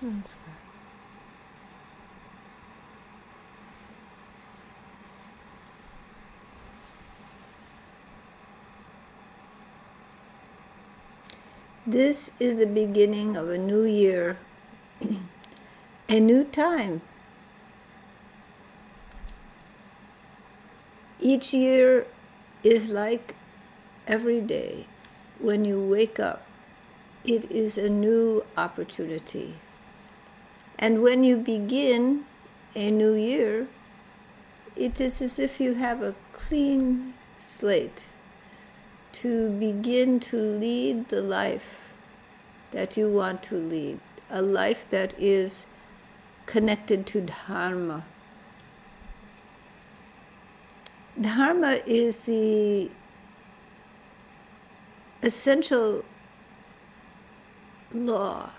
Hmm, That's good. This is the beginning of a new year, a new time. Each year is like every day. When you wake up, it is a new opportunity. And when you begin a new year, it is as if you have a clean slate to begin to lead the life that you want to lead, a life that is connected to Dharma. Dharma is the essential law,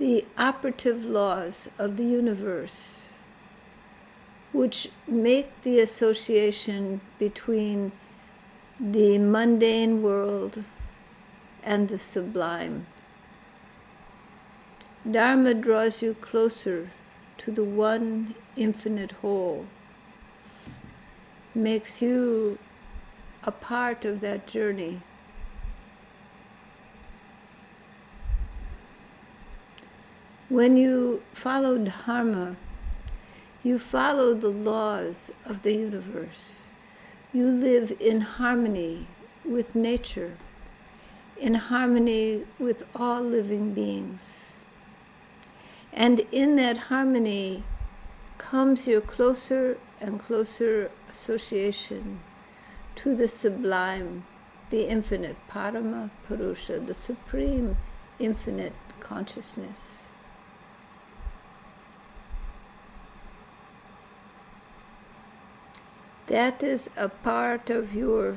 the operative laws of the universe, which make the association between the mundane world and the sublime. Dharma draws you closer to the one infinite whole, makes you a part of that journey. When you follow Dharma, you follow the laws of the universe. You live in harmony with nature, in harmony with all living beings. And in that harmony comes your closer and closer association to the sublime, the infinite Parama Purusha, the supreme infinite consciousness. That is a part of your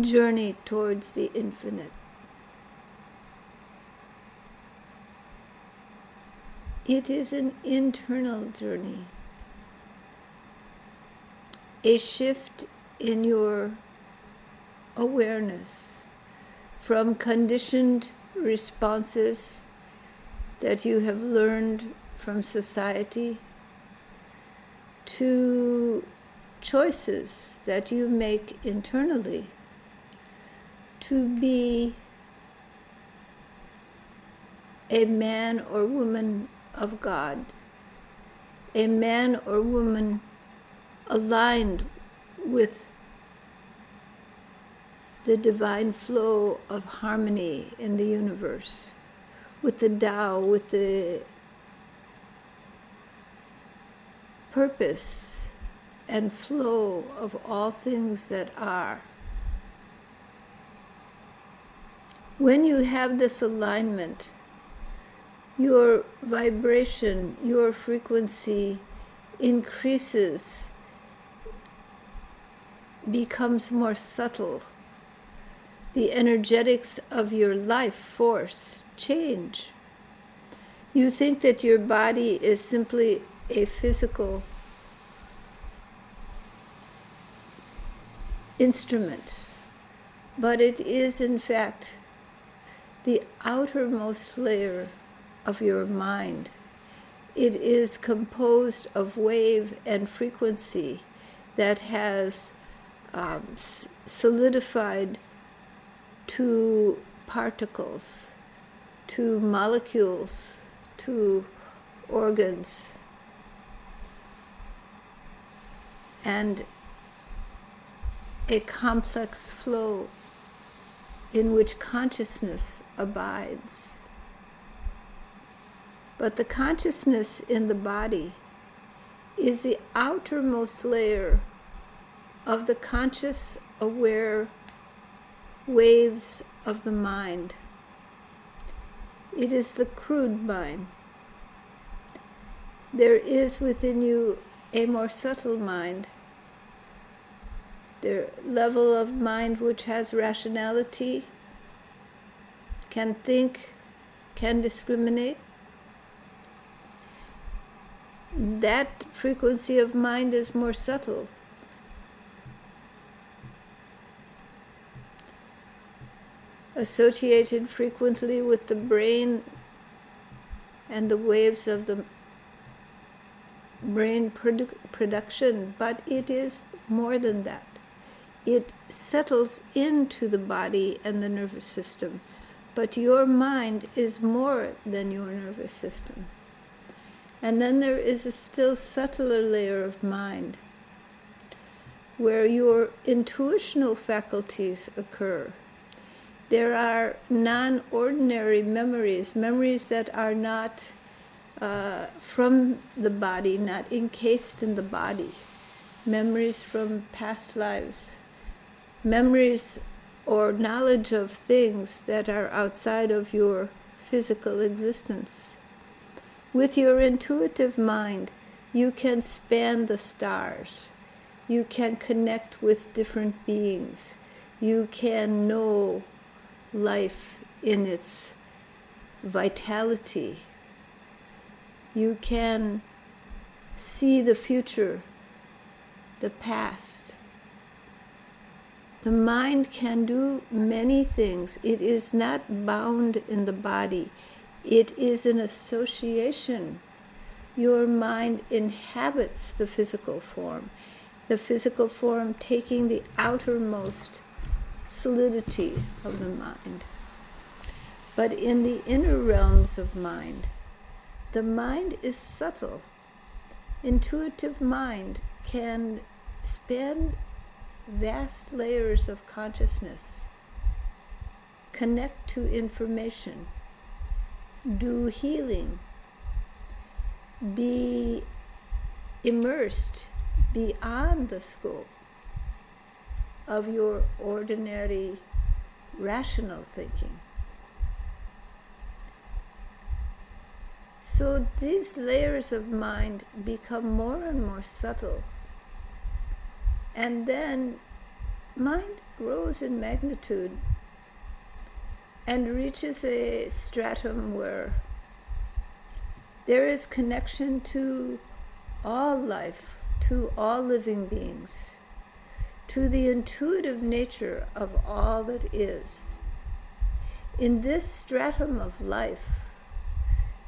journey towards the infinite. It is an internal journey, a shift in your awareness from conditioned responses that you have learned from society to choices that you make internally to be a man or woman of God, a man or woman aligned with the divine flow of harmony in the universe, with the Tao, with the purpose and flow of all things that are. When you have this alignment, your vibration, your frequency increases, becomes more subtle. The energetics of your life force change. You think that your body is simply a physical instrument, but it is in fact the outermost layer of your mind. It is composed of wave and frequency that has um, solidified to particles, to molecules, to organs and a complex flow in which consciousness abides. But the consciousness in the body is the outermost layer of the conscious, aware waves of the mind. It is the crude mind. There is within you a more subtle mind the level of mind which has rationality, can think, can discriminate. That frequency of mind is more subtle. associated frequently with the brain and the waves of the brain produ- production, but it is more than that. It settles into the body and the nervous system, but your mind is more than your nervous system. And then there is a still subtler layer of mind where your intuitional faculties occur. There are non ordinary memories, memories that are not uh, from the body, not encased in the body, memories from past lives, memories or knowledge of things that are outside of your physical existence. With your intuitive mind, you can span the stars. You can connect with different beings. You can know life in its vitality you can see the future, the past. The mind can do many things. It is not bound in the body, it is an association. Your mind inhabits the physical form, the physical form taking the outermost solidity of the mind. But in the inner realms of mind, the mind is subtle. Intuitive mind can span vast layers of consciousness, connect to information, do healing, be immersed beyond the scope of your ordinary rational thinking. So these layers of mind become more and more subtle. And then mind grows in magnitude and reaches a stratum where there is connection to all life, to all living beings, to the intuitive nature of all that is. In this stratum of life,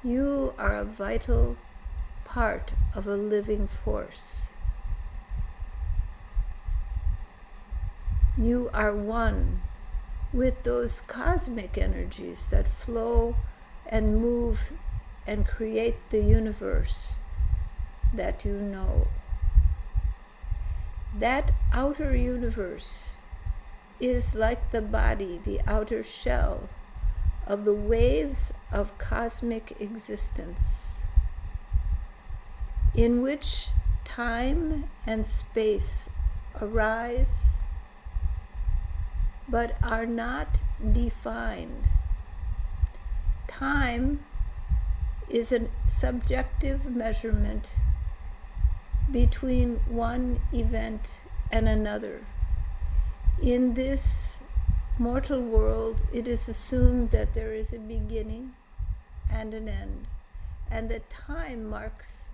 you are a vital part of a living force. You are one with those cosmic energies that flow and move and create the universe that you know. That outer universe is like the body, the outer shell of the waves of cosmic existence, in which time and space arise but are not defined. Time is a subjective measurement between one event and another. In this mortal world, it is assumed that there is a beginning and an end, and that time marks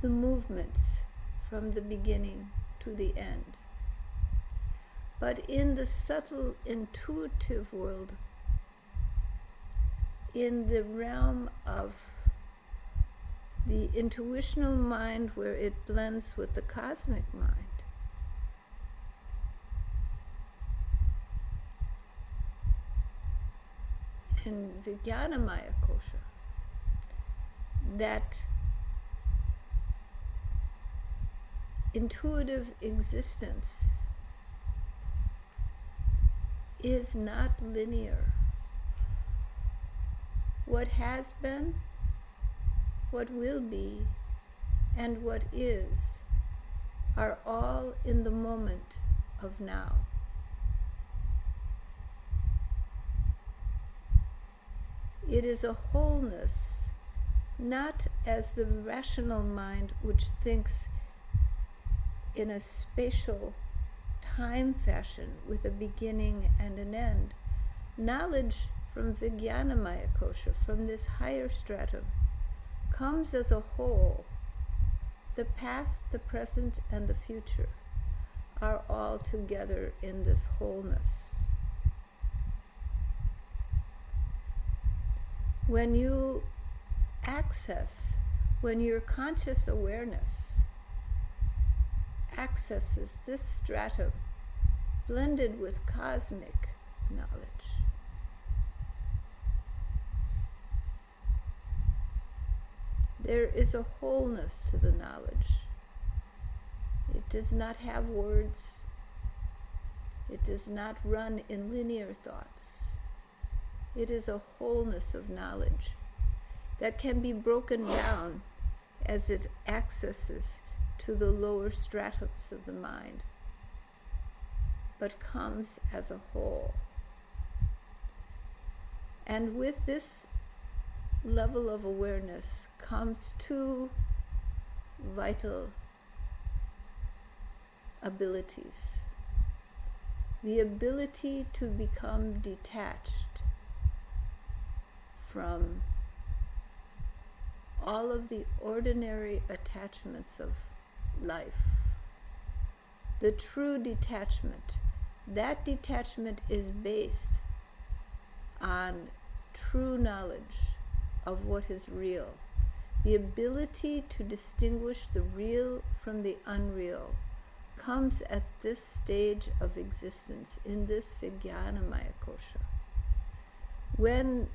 the movements from the beginning to the end. But in the subtle intuitive world, in the realm of the intuitional mind where it blends with the cosmic mind, in Vijnanamaya kosha that intuitive existence is not linear. What has been, what will be, and what is are all in the moment of now. It is a wholeness, not as the rational mind which thinks in a spatial time fashion with a beginning and an end. Knowledge from Vijnanamaya Kosha, from this higher stratum, comes as a whole. The past, the present, and the future are all together in this wholeness. When you access, when your conscious awareness accesses this stratum blended with cosmic knowledge. There is a wholeness to the knowledge. It does not have words. It does not run in linear thoughts. It is a wholeness of knowledge that can be broken down as it accesses to the lower stratums of the mind, but comes as a whole. And with this level of awareness comes two vital abilities the ability to become detached from all of the ordinary attachments of life. The true detachment, that detachment is based on true knowledge of what is real, the ability to distinguish the real from the unreal comes at this stage of existence, in this Vijnanamaya Kosha. When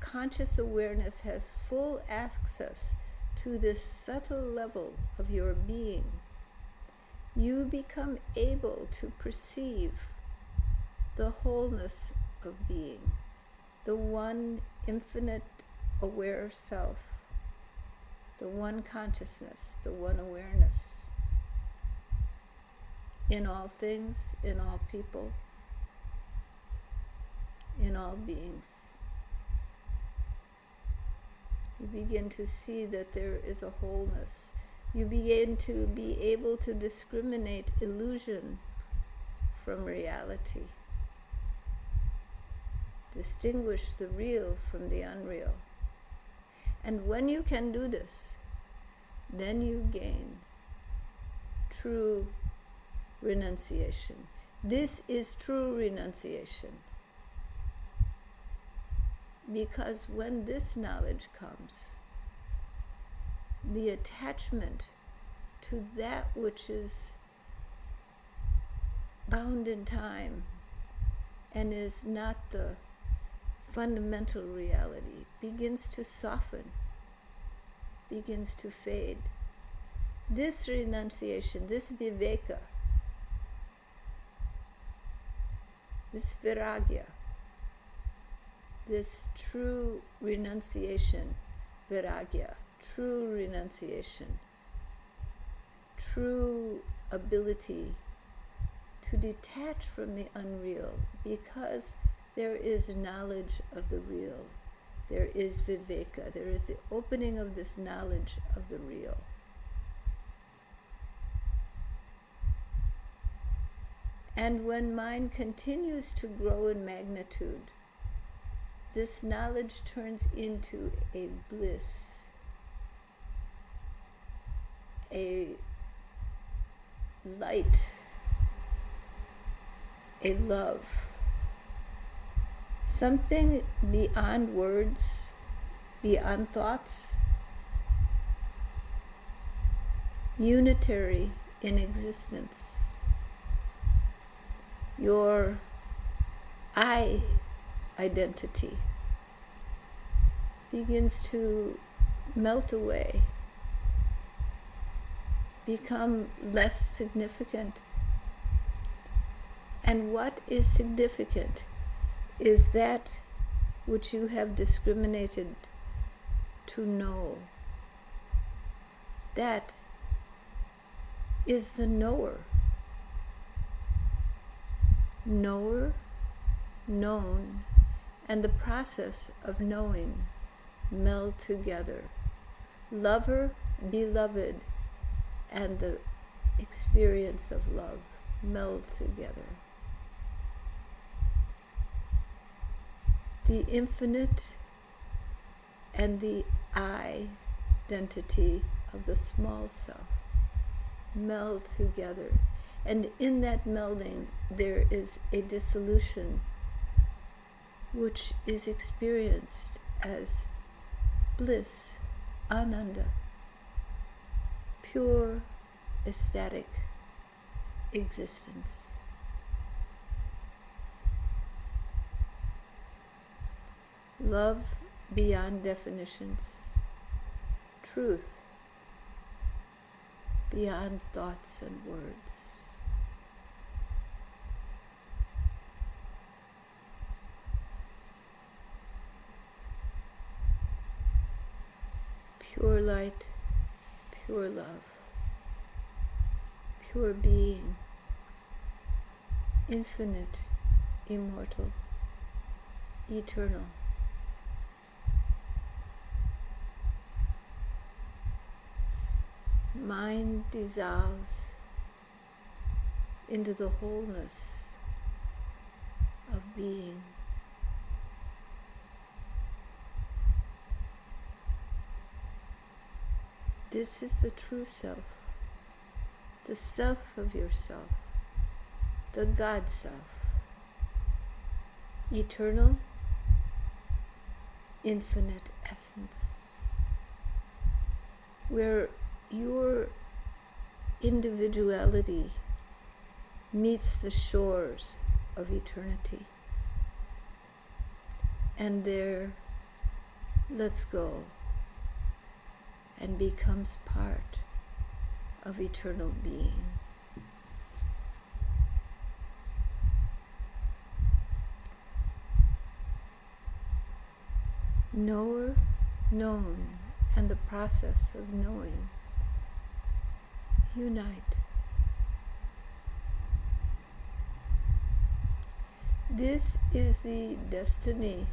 conscious awareness has full access to this subtle level of your being, you become able to perceive the wholeness of being, the one infinite aware self the one consciousness, the one awareness in all things, in all people, in all beings. You begin to see that there is a wholeness. You begin to be able to discriminate illusion from reality, distinguish the real from the unreal. And when you can do this, then you gain true renunciation. This is true renunciation. Because when this knowledge comes, the attachment to that which is bound in time and is not the fundamental reality begins to soften, begins to fade. This renunciation, this viveka, this vairagya, this true renunciation, vairagya, true renunciation, true ability to detach from the unreal because there is knowledge of the real. There is viveka. There is the opening of this knowledge of the real. And when mind continues to grow in magnitude, this knowledge turns into a bliss, a light, a love. Something beyond words, beyond thoughts, unitary in existence. Your I identity begins to melt away, become less significant. And what is significant is that which you have discriminated to know. That is the knower. Knower, known, and the process of knowing meld together. Lover, beloved, and the experience of love meld together. the infinite and the identity of the small self meld together. And in that melding, there is a dissolution which is experienced as bliss, ananda, pure ecstatic existence. Love beyond definitions, truth beyond thoughts and words. Pure light, pure love, pure being, infinite, immortal, eternal. mind dissolves into the wholeness of being. This is the true self, the self of yourself, the God self, eternal, infinite essence, where your individuality meets the shores of eternity. And there let's go and becomes part of eternal being. Knower, known, and the process of knowing unite. This is the destiny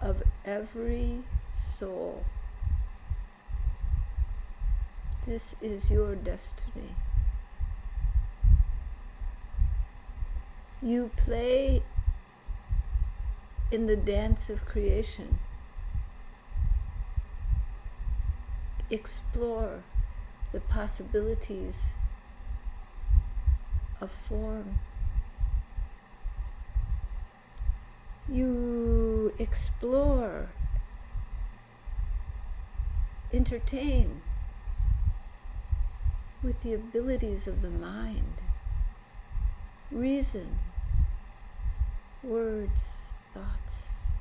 of every soul. This is your destiny. You play in the dance of creation. Explore the possibilities of form. You explore, entertain with the abilities of the mind, reason, words, thoughts.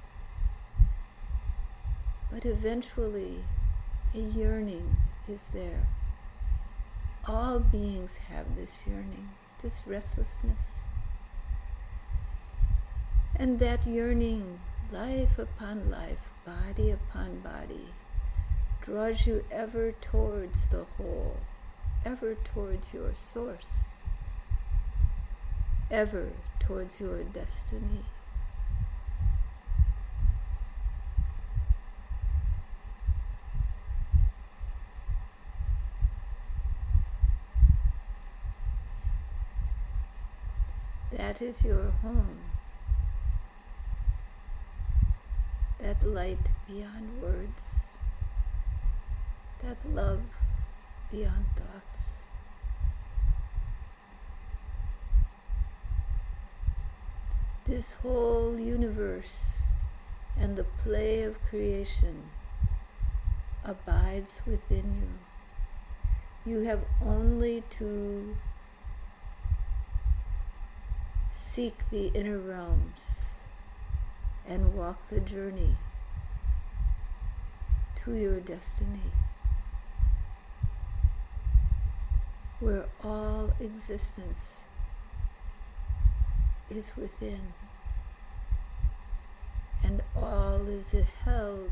But eventually, a yearning is there. All beings have this yearning, this restlessness. And that yearning, life upon life, body upon body, draws you ever towards the whole, ever towards your source, ever towards your destiny. That is your home. That light beyond words. That love beyond thoughts. This whole universe and the play of creation abides within you. You have only to seek the inner realms and walk the journey to your destiny, where all existence is within and all is held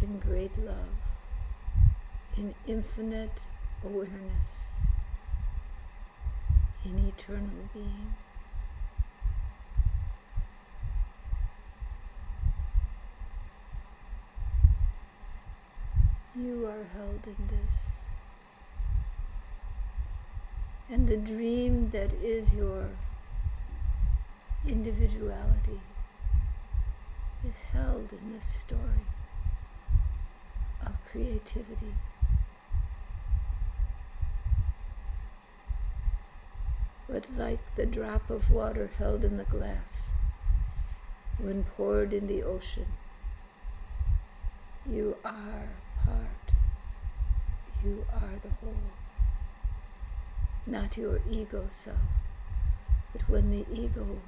in great love, in infinite awareness in eternal being. You are held in this. And the dream that is your individuality is held in this story of creativity. but like the drop of water held in the glass, when poured in the ocean. You are part. You are the whole. Not your ego self, but when the ego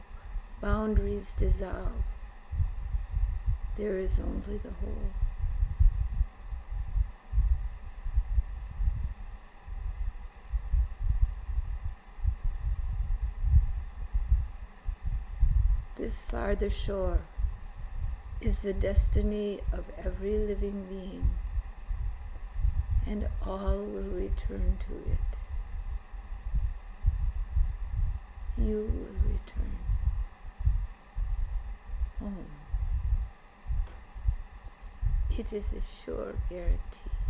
boundaries dissolve, there is only the whole. This farther shore is the destiny of every living being, and all will return to it. You will return home. It is a sure guarantee.